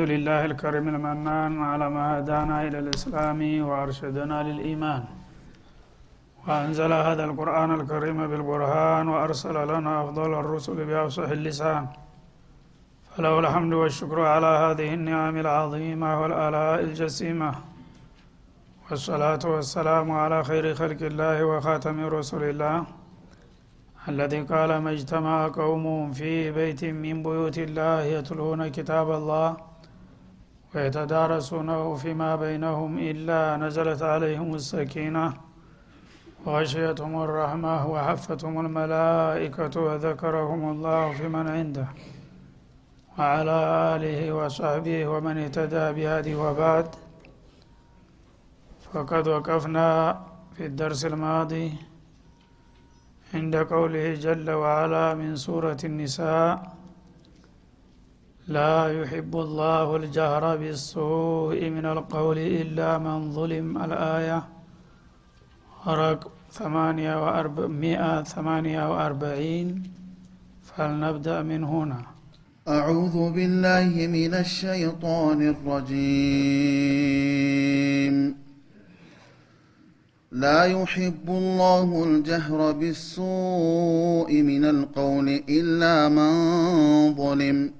الحمد لله الكريم المنان على ما هدانا إلى الإسلام وأرشدنا للإيمان. وأنزل هذا القرآن الكريم بالبرهان وأرسل لنا أفضل الرسل بأفصح اللسان. فله الحمد والشكر على هذه النعم العظيمة والآلاء الجسيمة. والصلاة والسلام على خير خلق الله وخاتم رسول الله الذي قال ما اجتمع قوم في بيت من بيوت الله يتلون كتاب الله ويتدارسونه فيما بينهم إلا نزلت عليهم السكينة. وغشيتهم الرحمة وحفتهم الملائكة وذكرهم الله في من عنده. وعلى آله وصحبه ومن اهتدى بهذه وبعد. فقد وقفنا في الدرس الماضي عند قوله جل وعلا من سورة النساء. لا يحب الله الجهر بالسوء من القول إلا من ظلم الآية. رقم ثمانية وأربعمائة ثمانية وأربعين. فلنبدأ من هنا. أعوذ بالله من الشيطان الرجيم. لا يحب الله الجهر بالسوء من القول إلا من ظلم.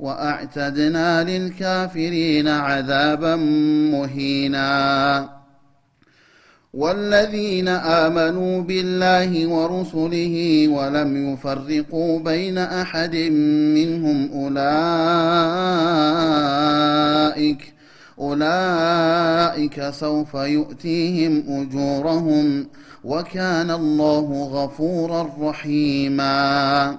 وأعتدنا للكافرين عذابا مهينا. والذين آمنوا بالله ورسله ولم يفرقوا بين أحد منهم أولئك أولئك سوف يؤتيهم أجورهم وكان الله غفورا رحيما.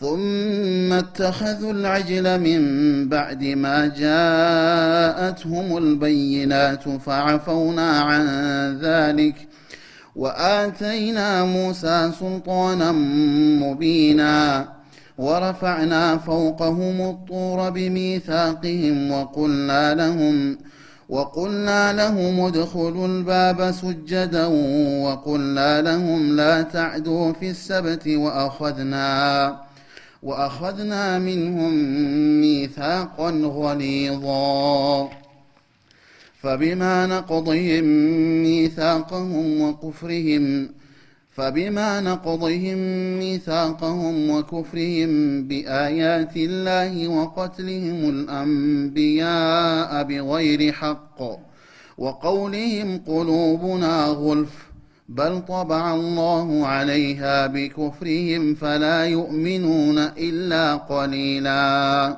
ثم اتخذوا العجل من بعد ما جاءتهم البينات فعفونا عن ذلك وآتينا موسى سلطانا مبينا ورفعنا فوقهم الطور بميثاقهم وقلنا لهم وقلنا لهم ادخلوا الباب سجدا وقلنا لهم لا تعدوا في السبت وأخذنا وأخذنا منهم ميثاقا غليظا. فبما نقضهم ميثاقهم وكفرهم فبما نقضهم ميثاقهم وكفرهم بآيات الله وقتلهم الأنبياء بغير حق وقولهم قلوبنا غلف بل طبع الله عليها بكفرهم فلا يؤمنون إلا قليلا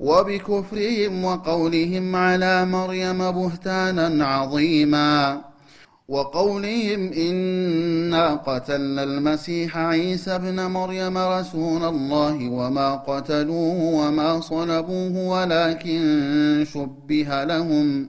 وبكفرهم وقولهم على مريم بهتانا عظيما وقولهم إنا قتلنا المسيح عيسى ابن مريم رسول الله وما قتلوه وما صلبوه ولكن شبه لهم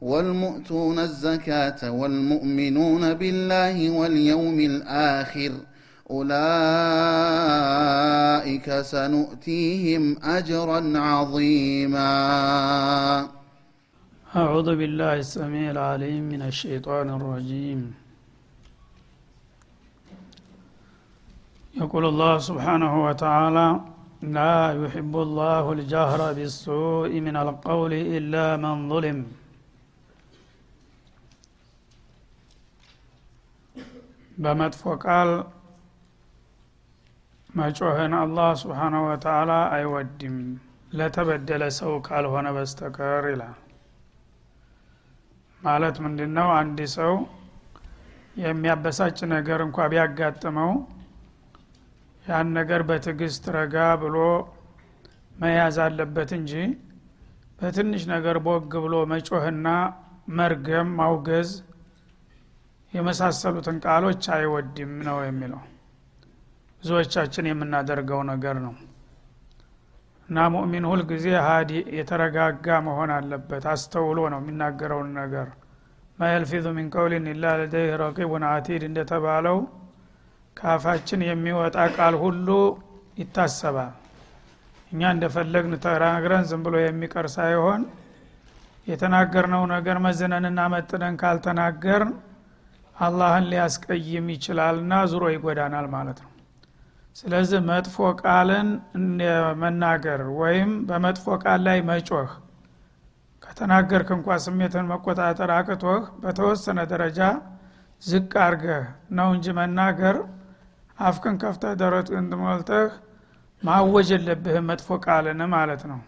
والمؤتون الزكاة والمؤمنون بالله واليوم الآخر. أولئك سنؤتيهم أجرا عظيما. أعوذ بالله السميع العليم من الشيطان الرجيم. يقول الله سبحانه وتعالى لا يحب الله الجهر بالسوء من القول إلا من ظلم. በመጥፎ ቃል መጮህን አላህ ስብሓናሁ ወተአላ አይወድም። ለተበደለ ሰው ካልሆነ በስተቀር ይላል። ማለት ምንድን ነው አንድ ሰው የሚያበሳጭ ነገር እንኳ ቢያጋጥመው ያን ነገር በትዕግስት ረጋ ብሎ መያዝ አለበት እንጂ በትንሽ ነገር ቦግ ብሎ መጮህና መርገም ማውገዝ የመሳሰሉትን ቃሎች አይወድም ነው የሚለው። ብዙዎቻችን የምናደርገው ነገር ነው። እና ሙእሚን ሁል ጊዜ ሀዲ የተረጋጋ መሆን አለበት አስተውሎ ነው የሚናገረውን ነገር። ማየልፊዙ ሚን ቀውሊን ኢላ ለደይህ ረቂቡን አቲድ እንደተባለው ካፋችን የሚወጣ ቃል ሁሉ ይታሰባል። እኛ እንደፈለግን ተናግረን ዝም ብሎ የሚቀር ሳይሆን የተናገርነው ነገር መዝነንና መጥነን ካልተናገርን አላህን ሊያስቀይም ይችላልና ዙሮ ይጎዳናል ማለት ነው። ስለዚህ መጥፎ ቃልን መናገር ወይም በመጥፎ ቃል ላይ መጮህ ከተናገርክ እንኳ ስሜትን መቆጣጠር አቅቶህ በተወሰነ ደረጃ ዝቅ አርገህ ነው እንጂ መናገር አፍክን ከፍተህ ደረትህን ትሞልተህ ማወጅ የለብህም መጥፎ ቃልን ማለት ነው።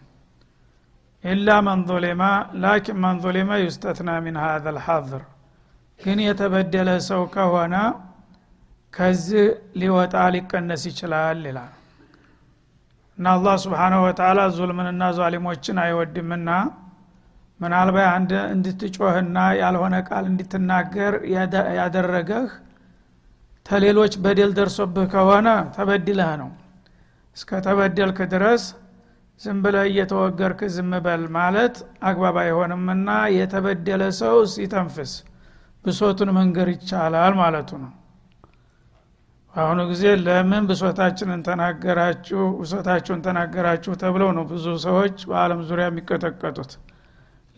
ኢላ መን ظለማ ላኪን መን ظለማ ዩስተትና ሚን ሀዘ ልሐظር ግን የተበደለ ሰው ከሆነ ከዚህ ሊወጣ ሊቀነስ ይችላል ይላል። እና አላህ ስብሓናሁ ወተላ ዙልምንና ዛሊሞችን አይወድምና ምናልባት አንድ እንድትጮህና ያልሆነ ቃል እንድትናገር ያደረገህ ተሌሎች በደል ደርሶብህ ከሆነ ተበድለህ ነው። እስከ ተበደልክ ድረስ ዝም ብለህ እየተወገርክ ዝም በል ማለት አግባብ አይሆንምና የተበደለ ሰው ሲተንፍስ ብሶቱን መንገር ይቻላል ማለቱ ነው። በአሁኑ ጊዜ ለምን ብሶታችንን ተናገራችሁ ብሶታችሁን ተናገራችሁ ተብለው ነው ብዙ ሰዎች በአለም ዙሪያ የሚቀጠቀጡት።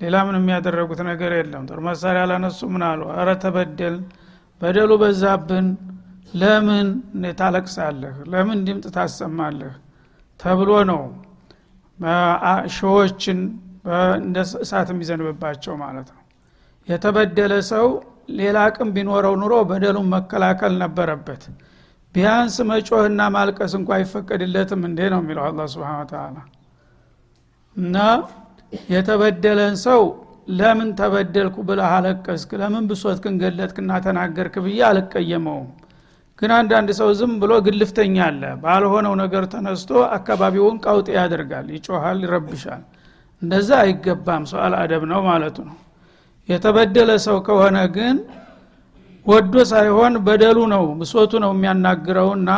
ሌላ ምን የሚያደረጉት ነገር የለም። ጦር መሳሪያ ላነሱ ምን አሉ? አረ ተበደል በደሉ በዛብን። ለምን ታለቅሳለህ? ለምን ድምጥ ታሰማለህ? ተብሎ ነው ሸዎችን እንደ እሳት የሚዘንብባቸው ማለት ነው። የተበደለ ሰው ሌላ አቅም ቢኖረው ኑሮ በደሉን መከላከል ነበረበት። ቢያንስ መጮህና ማልቀስ እንኳ አይፈቀድለትም እንዴ ነው የሚለው አላ ስብን ተላ እና የተበደለን ሰው ለምን ተበደልኩ ብለህ አለቀስክ? ለምን ብሶትክን ገለጥክና ተናገርክ ብዬ አልቀየመውም። ግን አንዳንድ ሰው ዝም ብሎ ግልፍተኛ አለ። ባልሆነው ነገር ተነስቶ አካባቢውን ቀውጥ ያደርጋል ይጮሃል ይረብሻል። እንደዛ አይገባም። ሰው አልአደብ ነው ማለቱ ነው የተበደለ ሰው ከሆነ ግን ወዶ ሳይሆን በደሉ ነው ብሶቱ ነው የሚያናግረውና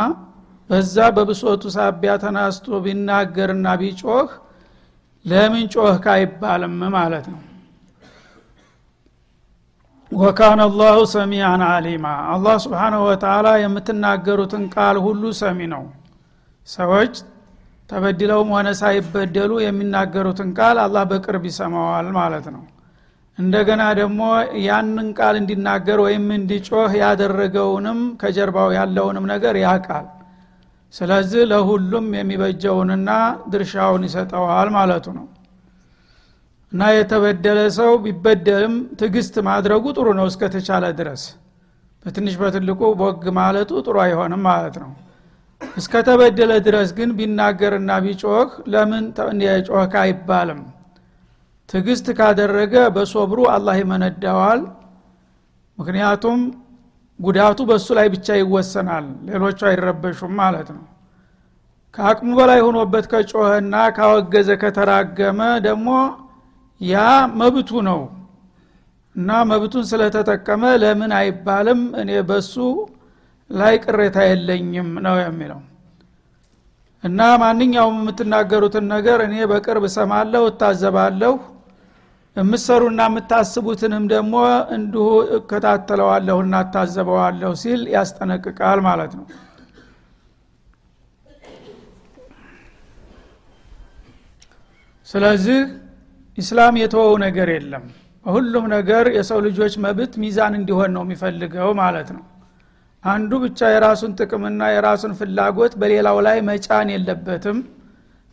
በዛ በብሶቱ ሳቢያ ተናስቶ ቢናገርና ቢጮህ ለምን ጮህ ካይባልም ማለት ነው። ወካነ አላሁ ሰሚአን አሊማ አላህ ስብሓንሁ ወተላ የምትናገሩትን ቃል ሁሉ ሰሚ ነው። ሰዎች ተበድለውም ሆነ ሳይበደሉ የሚናገሩትን ቃል አላህ በቅርብ ይሰማዋል ማለት ነው እንደገና ደግሞ ያንን ቃል እንዲናገር ወይም እንዲጮህ ያደረገውንም ከጀርባው ያለውንም ነገር ያቃል ስለዚህ ለሁሉም የሚበጀውንና ድርሻውን ይሰጠዋል ማለቱ ነው። እና የተበደለ ሰው ቢበደልም ትግስት ማድረጉ ጥሩ ነው እስከተቻለ ድረስ። በትንሽ በትልቁ ቦግ ማለቱ ጥሩ አይሆንም ማለት ነው። እስከተበደለ ድረስ ግን ቢናገርና ቢጮህ ለምን ጮህ አይባልም ትግስት ካደረገ በሶብሩ አላህ ይመነዳዋል። ምክንያቱም ጉዳቱ በእሱ ላይ ብቻ ይወሰናል ሌሎቹ አይረበሹም ማለት ነው። ከአቅሙ በላይ ሆኖበት ከጮኸና ካወገዘ ከተራገመ ደግሞ ያ መብቱ ነው እና መብቱን ስለተጠቀመ ለምን አይባልም? እኔ በሱ ላይ ቅሬታ የለኝም ነው የሚለው። እና ማንኛውም የምትናገሩትን ነገር እኔ በቅርብ እሰማለሁ እታዘባለሁ የምሰሩና የምታስቡትንም ደግሞ እንዲሁ እከታተለዋለሁ እና እታዘበዋለሁ ሲል ያስጠነቅቃል ማለት ነው። ስለዚህ ኢስላም የተወው ነገር የለም። በሁሉም ነገር የሰው ልጆች መብት ሚዛን እንዲሆን ነው የሚፈልገው ማለት ነው። አንዱ ብቻ የራሱን ጥቅምና የራሱን ፍላጎት በሌላው ላይ መጫን የለበትም።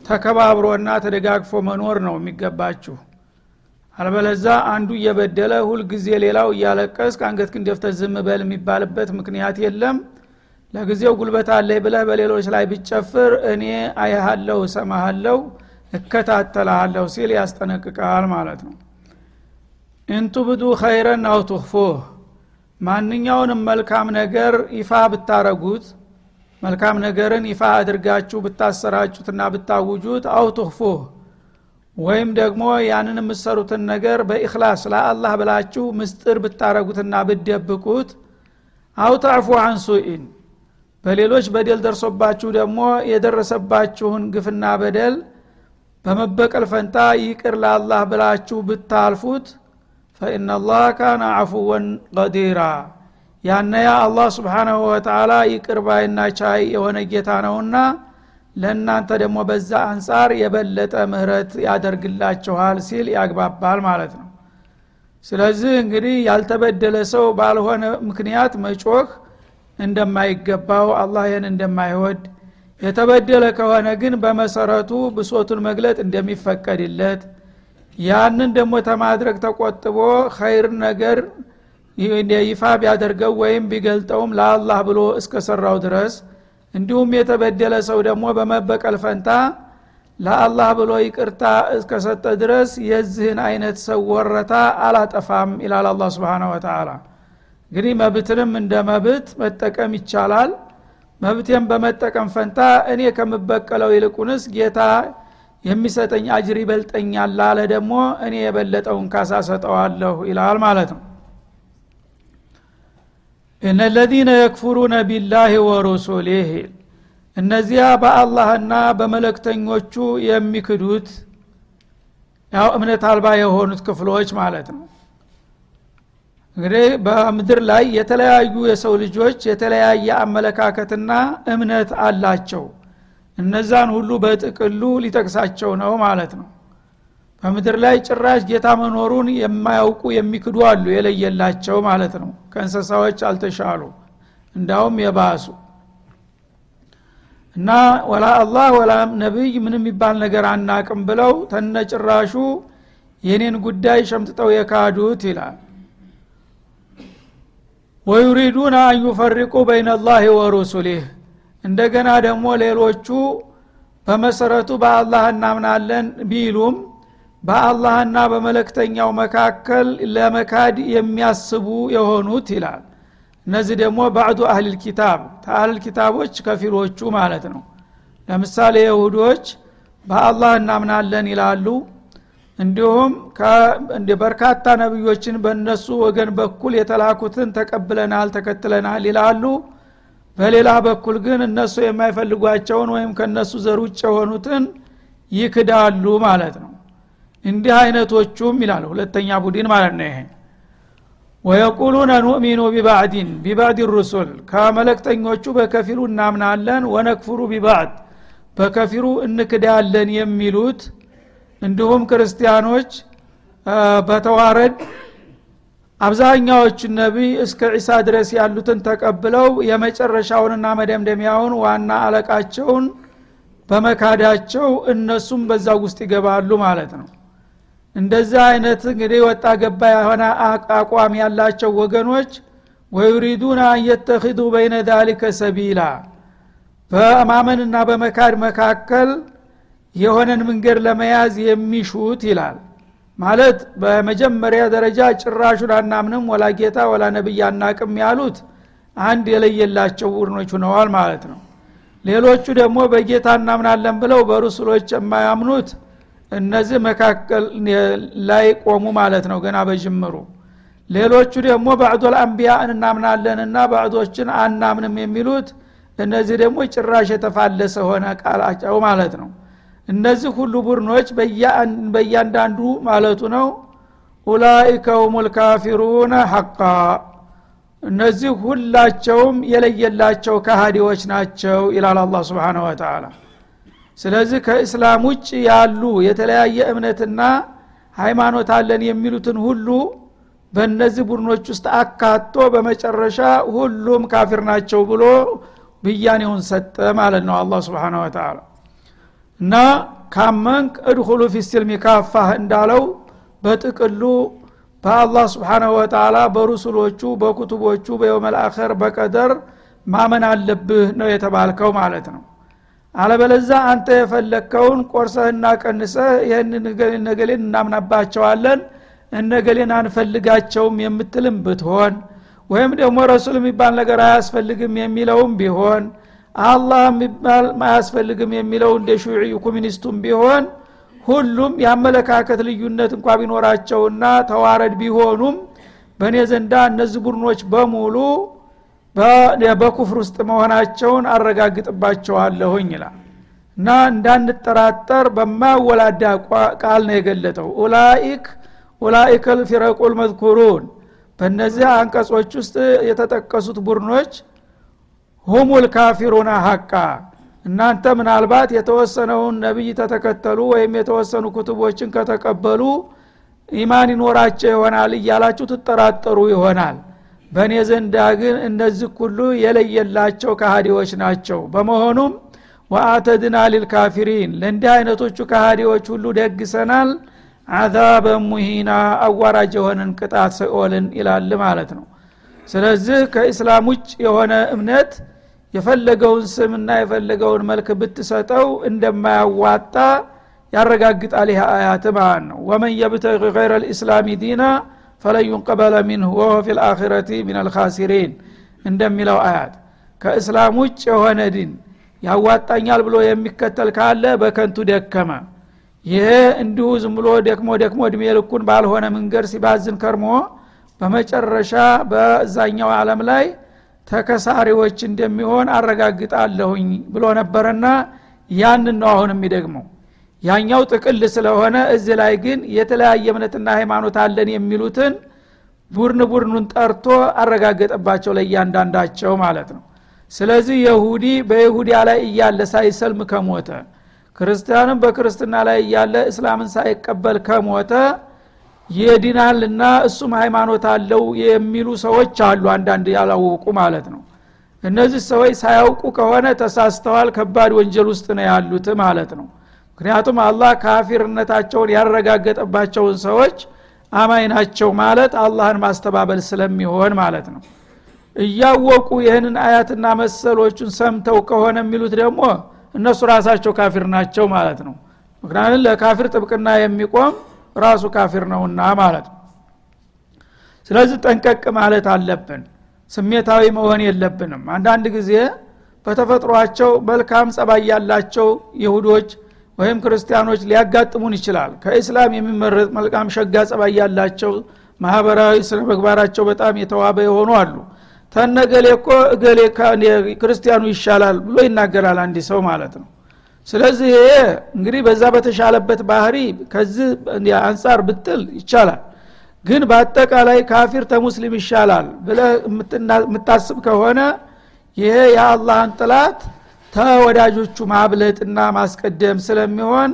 ተከባብሮና ተደጋግፎ መኖር ነው የሚገባችሁ አልበለዛ አንዱ እየበደለ ሁልጊዜ ሌላው እያለቀስ ከአንገት ክንደፍተ ዝም በል የሚባልበት ምክንያት የለም። ለጊዜው ጉልበት አለህ ብለህ በሌሎች ላይ ብጨፍር እኔ አይሃለሁ እሰማሃለሁ እከታተልሃለሁ ሲል ያስጠነቅቃል ማለት ነው። እንቱብዱ ኸይረን አው ቱኽፉህ ማንኛውንም መልካም ነገር ይፋ ብታረጉት መልካም ነገርን ይፋ አድርጋችሁ ብታሰራጩትና ብታውጁት አው ቱኽፉህ ወይም ደግሞ ያንን የምትሰሩትን ነገር በኢክላስ ለአላህ ብላችሁ ምስጥር ብታረጉትና ብደብቁት አው ተዕፉ አን ሱኢን በሌሎች በደል ደርሶባችሁ ደግሞ የደረሰባችሁን ግፍና በደል በመበቀል ፈንታ ይቅር ለአላህ ብላችሁ ብታልፉት ፈኢናላህ ካነ አፉወን ቀዲራ። ያነያ አላህ ስብሓናሁ ወተላ ይቅር ባይና ቻይ የሆነ ጌታ ነውና ለእናንተ ደግሞ በዛ አንጻር የበለጠ ምህረት ያደርግላችኋል ሲል ያግባባል ማለት ነው። ስለዚህ እንግዲህ ያልተበደለ ሰው ባልሆነ ምክንያት መጮህ እንደማይገባው አላህ ይህን እንደማይወድ የተበደለ ከሆነ ግን በመሰረቱ ብሶቱን መግለጥ እንደሚፈቀድለት ያንን ደግሞ ተማድረግ ተቆጥቦ ኸይር ነገር ይፋ ቢያደርገው ወይም ቢገልጠውም ለአላህ ብሎ እስከሰራው ድረስ እንዲሁም የተበደለ ሰው ደግሞ በመበቀል ፈንታ ለአላህ ብሎ ይቅርታ እስከሰጠ ድረስ የዚህን አይነት ሰው ወረታ አላጠፋም ይላል አላ ስብን ወተላ እንግዲህ መብትንም እንደ መብት መጠቀም ይቻላል። መብቴን በመጠቀም ፈንታ እኔ ከምበቀለው ይልቁንስ ጌታ የሚሰጠኝ አጅር ይበልጠኛል ላለ ደግሞ እኔ የበለጠውን ካሳ ሰጠዋለሁ ይላል ማለት ነው እነ ለዚነ የክፉሩነ ቢላህ ወሩሱሊህ እነዚያ በአላህና በመለክተኞቹ የሚክዱት ያው እምነት አልባ የሆኑት ክፍሎች ማለት ነው። እንግዲህ በምድር ላይ የተለያዩ የሰው ልጆች የተለያየ አመለካከትና እምነት አላቸው። እነዛን ሁሉ በጥቅሉ ሊጠቅሳቸው ነው ማለት ነው በምድር ላይ ጭራሽ ጌታ መኖሩን የማያውቁ የሚክዱ አሉ። የለየላቸው ማለት ነው። ከእንስሳዎች አልተሻሉ እንዳውም የባሱ። እና ወላ አላህ ወላ ነቢይ ምንም የሚባል ነገር አናቅም ብለው ተነጭራሹ የኔን ጉዳይ ሸምጥጠው የካዱት ይላል። ወዩሪዱን አን ዩፈሪቁ በይነ ላህ ወሩሱሊህ። እንደገና ደግሞ ሌሎቹ በመሰረቱ በአላህ እናምናለን ቢሉም በአላህና በመለክተኛው መካከል ለመካድ የሚያስቡ የሆኑት ይላል። እነዚህ ደግሞ ባዕዱ አህሊል ኪታብ ተአህልል ኪታቦች ከፊሎቹ ማለት ነው። ለምሳሌ የሁዶች በአላህ እናምናለን ይላሉ። እንዲሁም በርካታ ነቢዮችን በእነሱ ወገን በኩል የተላኩትን ተቀብለናል ተከትለናል ይላሉ። በሌላ በኩል ግን እነሱ የማይፈልጓቸውን ወይም ከነሱ ዘር ውጭ የሆኑትን ይክዳሉ ማለት ነው እንዲህ አይነቶቹም ይላል ሁለተኛ ቡድን ማለት ነው ይሄ። ወየቁሉነ ኑእሚኑ ቢባዕዲን ቢባዕድ ሩሱል ከመለክተኞቹ በከፊሉ እናምናለን ወነክፍሩ ቢባዕድ በከፊሩ እንክዳለን የሚሉት እንዲሁም ክርስቲያኖች በተዋረድ አብዛኛዎቹ ነቢይ እስከ ዒሳ ድረስ ያሉትን ተቀብለው የመጨረሻውንና መደምደሚያውን ዋና አለቃቸውን በመካዳቸው እነሱም በዛ ውስጥ ይገባሉ ማለት ነው እንደዚህ አይነት እንግዲህ ወጣ ገባ የሆነ አቋም ያላቸው ወገኖች ወዩሪዱን አንየተኪዱ በይነ ዛሊከ ሰቢላ። በማመንና በመካድ መካከል የሆነን መንገድ ለመያዝ የሚሹት ይላል። ማለት በመጀመሪያ ደረጃ ጭራሹን አናምንም ወላ ጌታ ወላ ነቢይ አናቅም ያሉት አንድ የለየላቸው ቡድኖች ሁነዋል ማለት ነው። ሌሎቹ ደግሞ በጌታ እናምናለን ብለው በሩሱሎች የማያምኑት እነዚህ መካከል ላይ ቆሙ ማለት ነው ገና በጅምሩ። ሌሎቹ ደግሞ ባዕዶል አንቢያን እናምናለንና ባዕዶችን አናምንም የሚሉት እነዚህ ደግሞ ጭራሽ የተፋለሰ ሆነ ቃላቸው ማለት ነው። እነዚህ ሁሉ ቡድኖች በእያንዳንዱ ማለቱ ነው። ኡላይከ ሁም ልካፊሩነ ሐቃ። እነዚህ ሁላቸውም የለየላቸው ካሃዲዎች ናቸው ይላል አላ ስብን ወተላ ስለዚህ ከእስላም ውጭ ያሉ የተለያየ እምነትና ሃይማኖት አለን የሚሉትን ሁሉ በእነዚህ ቡድኖች ውስጥ አካቶ በመጨረሻ ሁሉም ካፊር ናቸው ብሎ ብያኔውን ሰጠ ማለት ነው አላ ስብን ወተላ እና ካመንክ እድኩሉ ፊስልሚ ካፋህ እንዳለው በጥቅሉ በአላህ ስብሓናሁ ወተላ በሩሱሎቹ በኩቱቦቹ በየውመልአኸር በቀደር ማመን አለብህ ነው የተባልከው ማለት ነው አለበለዛ አንተ የፈለግከውን ቆርሰህና ቀንሰህ ይህን ነገሌን እናምናባቸዋለን እነገሌን አንፈልጋቸውም የምትልም ብትሆን ወይም ደግሞ ረሱል የሚባል ነገር አያስፈልግም የሚለውም ቢሆን አላህ የሚባል አያስፈልግም የሚለው እንደ ሹዒ ኮሚኒስቱም ቢሆን ሁሉም የአመለካከት ልዩነት እንኳ ቢኖራቸውና ተዋረድ ቢሆኑም በእኔ ዘንዳ እነዚህ ቡድኖች በሙሉ በኩፍር ውስጥ መሆናቸውን አረጋግጥባቸዋለሁኝ ይላል። እና እንዳንጠራጠር በማወላዳ ቃል ነው የገለጠው። أولئك أولئك الفرق المذكورون በእነዚህ አንቀጾች ውስጥ የተጠቀሱት ቡድኖች هم الكافرون حقا እናንተ ምናልባት የተወሰነውን ነቢይ ከተከተሉ ወይም የተወሰኑ ኩቱቦችን ከተቀበሉ ኢማን ይኖራቸው ይሆናል እያላችሁ ትጠራጠሩ ይሆናል በእኔ ዘንዳ ግን እነዚህ ሁሉ የለየላቸው ካሃዲዎች ናቸው። በመሆኑም ወአተድና ሊልካፊሪን ለእንዲህ አይነቶቹ ካሃዲዎች ሁሉ ደግሰናል። አዛበ ሙሂና አዋራጅ የሆነን ቅጣት ሰኦልን ይላል ማለት ነው። ስለዚህ ከእስላም ውጭ የሆነ እምነት የፈለገውን ስምና የፈለገውን መልክ ብትሰጠው እንደማያዋጣ ያረጋግጣል ይህ አያት ማለት ነው። ወመን የብተቂ ገይረ ልእስላሚ ዲና ፈለን ዩንቀበለ ሚንሁ ወሆ ፊ ልአኪረቲ ምን አልካሲሪን እንደሚለው አያት። ከእስላም ውጭ የሆነ ዲን ያዋጣኛል ብሎ የሚከተል ካለ በከንቱ ደከመ። ይሄ እንዲሁ ዝም ብሎ ደክሞ ደክሞ እድሜ ልኩን ባልሆነ መንገድ ሲባዝን ከርሞ በመጨረሻ በዛኛው ዓለም ላይ ተከሳሪዎች እንደሚሆን አረጋግጣለሁኝ ብሎ ነበረና ያንን ነው አሁን የሚደግመው ያኛው ጥቅል ስለሆነ እዚህ ላይ ግን የተለያየ እምነትና ሃይማኖት አለን የሚሉትን ቡርን ቡርኑን ጠርቶ አረጋገጠባቸው ለእያንዳንዳቸው ማለት ነው። ስለዚህ የሁዲ በይሁዲያ ላይ እያለ ሳይሰልም ከሞተ ክርስቲያንም በክርስትና ላይ እያለ እስላምን ሳይቀበል ከሞተ የዲናልና እሱም ሃይማኖት አለው የሚሉ ሰዎች አሉ አንዳንድ ያላወቁ ማለት ነው። እነዚህ ሰዎች ሳያውቁ ከሆነ ተሳስተዋል ከባድ ወንጀል ውስጥ ነው ያሉት ማለት ነው ምክንያቱም አላህ ካፊርነታቸውን ያረጋገጠባቸውን ሰዎች አማኝ ናቸው ማለት አላህን ማስተባበል ስለሚሆን ማለት ነው። እያወቁ ይህንን አያትና መሰሎቹን ሰምተው ከሆነ የሚሉት ደግሞ እነሱ ራሳቸው ካፊር ናቸው ማለት ነው። ምክንያቱም ለካፊር ጥብቅና የሚቆም ራሱ ካፊር ነውና ማለት ነው። ስለዚህ ጠንቀቅ ማለት አለብን። ስሜታዊ መሆን የለብንም። አንዳንድ ጊዜ በተፈጥሯቸው መልካም ጸባይ ያላቸው ይሁዶች ወይም ክርስቲያኖች ሊያጋጥሙን ይችላል። ከእስላም የሚመረጥ መልካም ሸጋ ጸባይ ያላቸው ማህበራዊ ስነ ምግባራቸው በጣም የተዋበ የሆኑ አሉ። ተነገሌ እኮ እገሌ ክርስቲያኑ ይሻላል ብሎ ይናገራል አንድ ሰው ማለት ነው። ስለዚህ ይሄ እንግዲህ በዛ በተሻለበት ባህሪ ከዚህ አንጻር ብትል ይቻላል። ግን በአጠቃላይ ካፊር ተሙስሊም ይሻላል ብለ የምታስብ ከሆነ ይሄ የአላህን ጥላት ተወዳጆቹ ማብለጥና ማስቀደም ስለሚሆን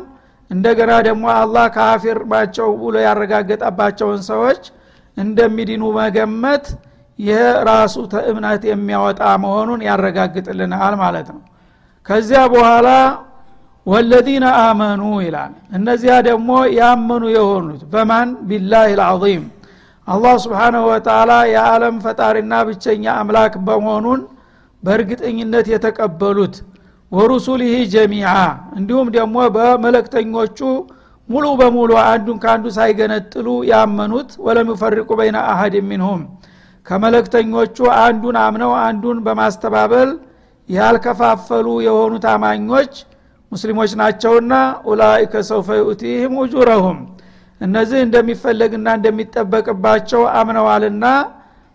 እንደገና ደግሞ አላህ ካፊር ናቸው ብሎ ያረጋገጠባቸውን ሰዎች እንደሚድኑ መገመት ይህ ራሱ የሚያወጣ መሆኑን ያረጋግጥልናል ማለት ነው። ከዚያ በኋላ ወለዚነ አመኑ ይላል። እነዚያ ደግሞ ያመኑ የሆኑት በማን? ቢላህ ልዓظም አላህ ስብሓንሁ ወተላ የዓለም ፈጣሪና ብቸኛ አምላክ በመሆኑን በእርግጠኝነት የተቀበሉት። ወሩሱሊህ ጀሚዓ እንዲሁም ደግሞ በመለክተኞቹ ሙሉ በሙሉ አንዱን ከአንዱ ሳይገነጥሉ ያመኑት። ወለም ይፈሪቁ በይነ አሀድ ሚንሁም ከመለክተኞቹ አንዱን አምነው አንዱን በማስተባበል ያልከፋፈሉ የሆኑት አማኞች ሙስሊሞች ናቸውና ኡላይከ ሰውፈ ዩእቲህም ውጁረሁም እነዚህ እንደሚፈለግና እንደሚጠበቅባቸው አምነዋልና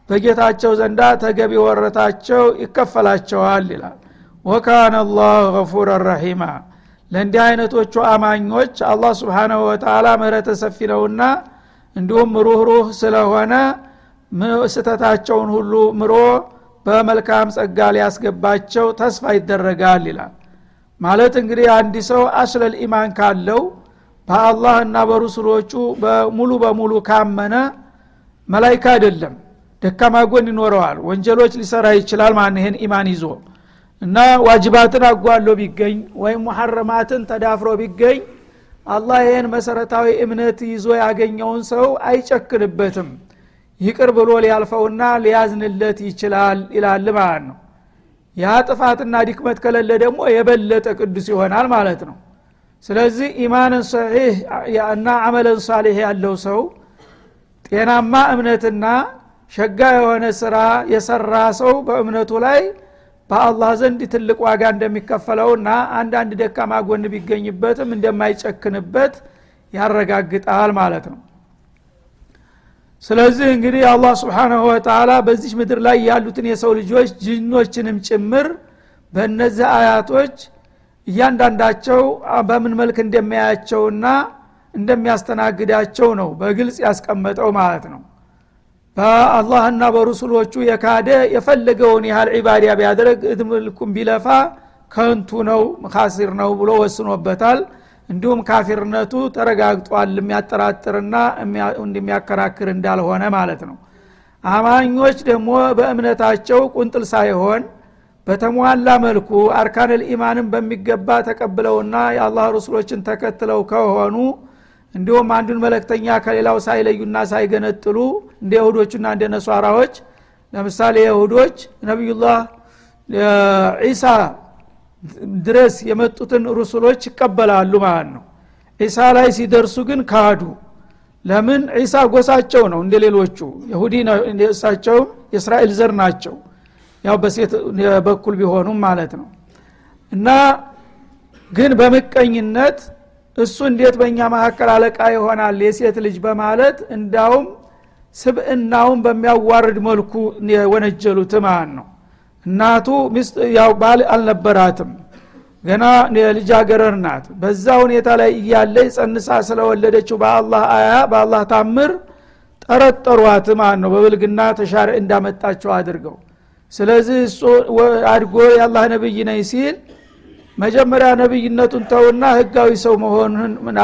በጌታቸው ዘንዳ ተገቢ ወረታቸው ይከፈላቸዋል ይላል። ወካነ አላህ ገፉረ ረሒማ። ለእንዲህ አይነቶቹ አማኞች አላህ ስብሓናሁ ወተላ ምህረተ ሰፊ ነውና እንዲሁም ሩህሩህ ስለሆነ ስተታቸውን ሁሉ ምሮ በመልካም ጸጋ ሊያስገባቸው ተስፋ ይደረጋል ይላል። ማለት እንግዲህ አንድ ሰው አስለል ኢማን ካለው በአላህ እና በሩሱሎቹ ሙሉ በሙሉ ካመነ መላይካ አይደለም ደካማ ጎን ይኖረዋል። ወንጀሎች ሊሰራ ይችላል ማን ይህን ኢማን ይዞ እና ዋጅባትን አጓሎ ቢገኝ ወይም ሙሐረማትን ተዳፍሮ ቢገኝ አላህ ይህን መሰረታዊ እምነት ይዞ ያገኘውን ሰው አይጨክንበትም። ይቅር ብሎ ሊያልፈውና ሊያዝንለት ይችላል ይላል ማለት ነው። ያ ጥፋትና ድክመት ከሌለ ደግሞ የበለጠ ቅዱስ ይሆናል ማለት ነው። ስለዚህ ኢማንን ሰሒህ እና አመለን ሳሌህ ያለው ሰው ጤናማ እምነትና ሸጋ የሆነ ስራ የሰራ ሰው በእምነቱ ላይ በአላህ ዘንድ ትልቅ ዋጋ እንደሚከፈለውና አንዳንድ ደካማ ጎን ቢገኝበትም እንደማይጨክንበት ያረጋግጣል ማለት ነው። ስለዚህ እንግዲህ አላህ ስብሓናሁ ወተላ በዚህ ምድር ላይ ያሉትን የሰው ልጆች ጅኖችንም ጭምር በእነዚህ አያቶች እያንዳንዳቸው በምን መልክ እንደሚያያቸውና እንደሚያስተናግዳቸው ነው በግልጽ ያስቀመጠው ማለት ነው በአላህና በሩሱሎቹ የካደ የፈለገውን ያህል ዒባዲያ ቢያደረግ እድምልኩም ቢለፋ ከንቱ ነው ካሲር ነው ብሎ ወስኖበታል። እንዲሁም ካፊርነቱ ተረጋግጧል የሚያጠራጥርና እንደሚያከራክር እንዳልሆነ ማለት ነው። አማኞች ደግሞ በእምነታቸው ቁንጥል ሳይሆን በተሟላ መልኩ አርካንል ኢማንን በሚገባ ተቀብለውና የአላህ ረሱሎችን ተከትለው ከሆኑ እንዲሁም አንዱን መለክተኛ ከሌላው ሳይለዩና ሳይገነጥሉ እንደ የሁዶቹና እንደ ነሷራዎች ለምሳሌ የሁዶች ነቢዩላህ ዒሳ ድረስ የመጡትን ሩሱሎች ይቀበላሉ ማለት ነው። ዒሳ ላይ ሲደርሱ ግን ካዱ። ለምን? ዒሳ ጎሳቸው ነው እንደ ሌሎቹ። ይሁዲ እሳቸውም የእስራኤል ዘር ናቸው። ያው በሴት በኩል ቢሆኑም ማለት ነው። እና ግን በምቀኝነት እሱ እንዴት በእኛ መካከል አለቃ ይሆናል? የሴት ልጅ በማለት እንዳውም ስብእናውን በሚያዋርድ መልኩ ወነጀሉት ማለት ነው? እናቱ ሚስት ያው ባል አልነበራትም። ገና ልጃገረር ናት። በዛ ሁኔታ ላይ እያለ ጸንሳ ስለወለደችው በአላህ አያ በአላህ ታምር ጠረጠሯት ማለት ነው? በብልግና ተሻሪ እንዳመጣቸው አድርገው። ስለዚህ እሱ አድጎ የአላህ ነብይ ነኝ ሲል መጀመሪያ ነብይነቱን ተውና ህጋዊ ሰው መሆኑን ምን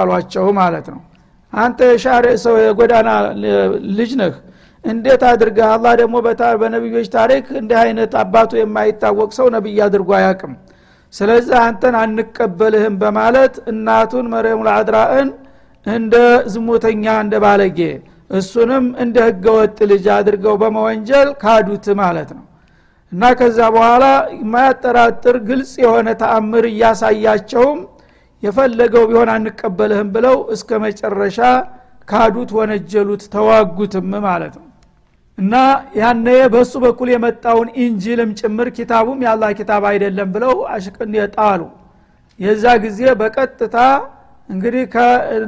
አሏቸው ማለት ነው። አንተ የሻሪ ሰው የጎዳና ልጅ ነህ። እንዴት አድርገህ? አላህ ደግሞ በነቢዮች ታሪክ እንዲህ አይነት አባቱ የማይታወቅ ሰው ነቢይ አድርጎ አያቅም ስለዚህ አንተን አንቀበልህም በማለት እናቱን መርየም ልአድራእን እንደ ዝሙተኛ እንደ ባለጌ እሱንም እንደ ህገወጥ ልጅ አድርገው በመወንጀል ካዱት ማለት ነው እና ከዛ በኋላ የማያጠራጥር ግልጽ የሆነ ተአምር እያሳያቸውም የፈለገው ቢሆን አንቀበልህም ብለው እስከ መጨረሻ ካዱት ወነጀሉት ተዋጉትም ማለት ነው። እና ያነ በእሱ በኩል የመጣውን ኢንጂልም ጭምር ኪታቡም የአላህ ኪታብ አይደለም ብለው አሽቅን የጣሉ። የዛ ጊዜ በቀጥታ እንግዲህ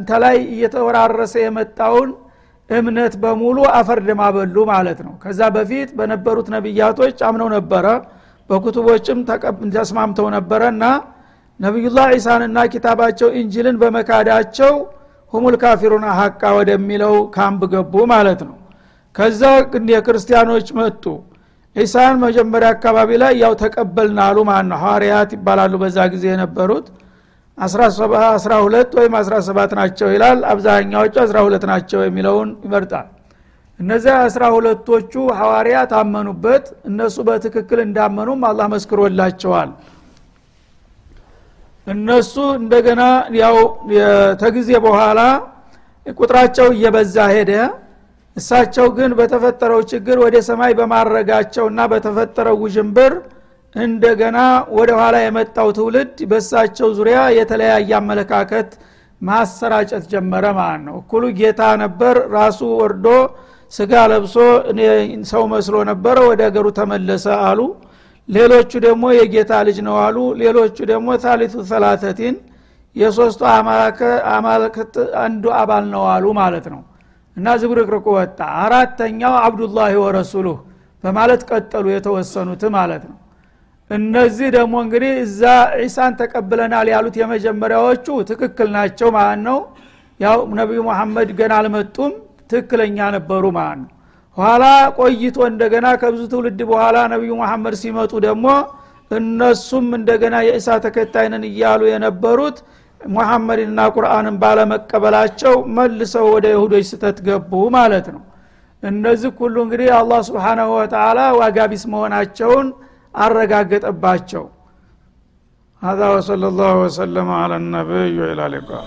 ከላይ እየተወራረሰ የመጣውን እምነት በሙሉ አፈር ደማበሉ ማለት ነው። ከዛ በፊት በነበሩት ነቢያቶች አምነው ነበረ በኩቱቦችም ተስማምተው ነበረ እና ነቢዩላህ ዒሳንና ኪታባቸው ኢንጅልን በመካዳቸው ሁሙል ካፊሩን ሀቃ ወደሚለው ካምብ ገቡ ማለት ነው። ከዛ የክርስቲያኖች መጡ። ዒሳን መጀመሪያ አካባቢ ላይ ያው ተቀበልን አሉ ማለት ነው። ሐዋርያት ይባላሉ በዛ ጊዜ የነበሩት አስራ ሁለት ወይም አስራ ሰባት ናቸው ይላል። አብዛኛዎቹ አስራ ሁለት ናቸው የሚለውን ይመርጣል። እነዚያ አስራ ሁለቶቹ ሐዋርያ ታመኑበት እነሱ በትክክል እንዳመኑም አላህ መስክሮላቸዋል። እነሱ እንደገና ያው ተጊዜ በኋላ ቁጥራቸው እየበዛ ሄደ። እሳቸው ግን በተፈጠረው ችግር ወደ ሰማይ በማረጋቸውና በተፈጠረው ውዥንብር እንደገና ወደ ኋላ የመጣው ትውልድ በእሳቸው ዙሪያ የተለያየ አመለካከት ማሰራጨት ጀመረ ማለት ነው። እኩሉ ጌታ ነበር ራሱ ወርዶ ስጋ ለብሶ ሰው መስሎ ነበረ ወደ ሀገሩ ተመለሰ አሉ። ሌሎቹ ደግሞ የጌታ ልጅ ነው አሉ። ሌሎቹ ደግሞ ታሊቱ ሰላተቲን የሶስቱ አማልክት አንዱ አባል ነው አሉ ማለት ነው። እና ዝብርቅርቁ ወጣ። አራተኛው አብዱላህ ወረሱሉህ በማለት ቀጠሉ የተወሰኑት ማለት ነው እነዚህ ደግሞ እንግዲህ እዛ ዒሳን ተቀብለናል ያሉት የመጀመሪያዎቹ ትክክል ናቸው ማለት ነው። ያው ነቢዩ መሐመድ ገና አልመጡም ትክክለኛ ነበሩ ማለት ነው። ኋላ ቆይቶ እንደገና ከብዙ ትውልድ በኋላ ነቢዩ መሐመድ ሲመጡ ደግሞ እነሱም እንደገና የኢሳ ተከታይነን እያሉ የነበሩት ሙሐመድንና ቁርአንን ባለመቀበላቸው መልሰው ወደ ይሁዶች ስተት ገቡ ማለት ነው። እነዚህ ሁሉ እንግዲህ አላህ ስብሓናሁ ወተላ ዋጋቢስ መሆናቸውን አረጋገጠባቸው هذا وصلى الله وسلم على النبي وإلى اللقاء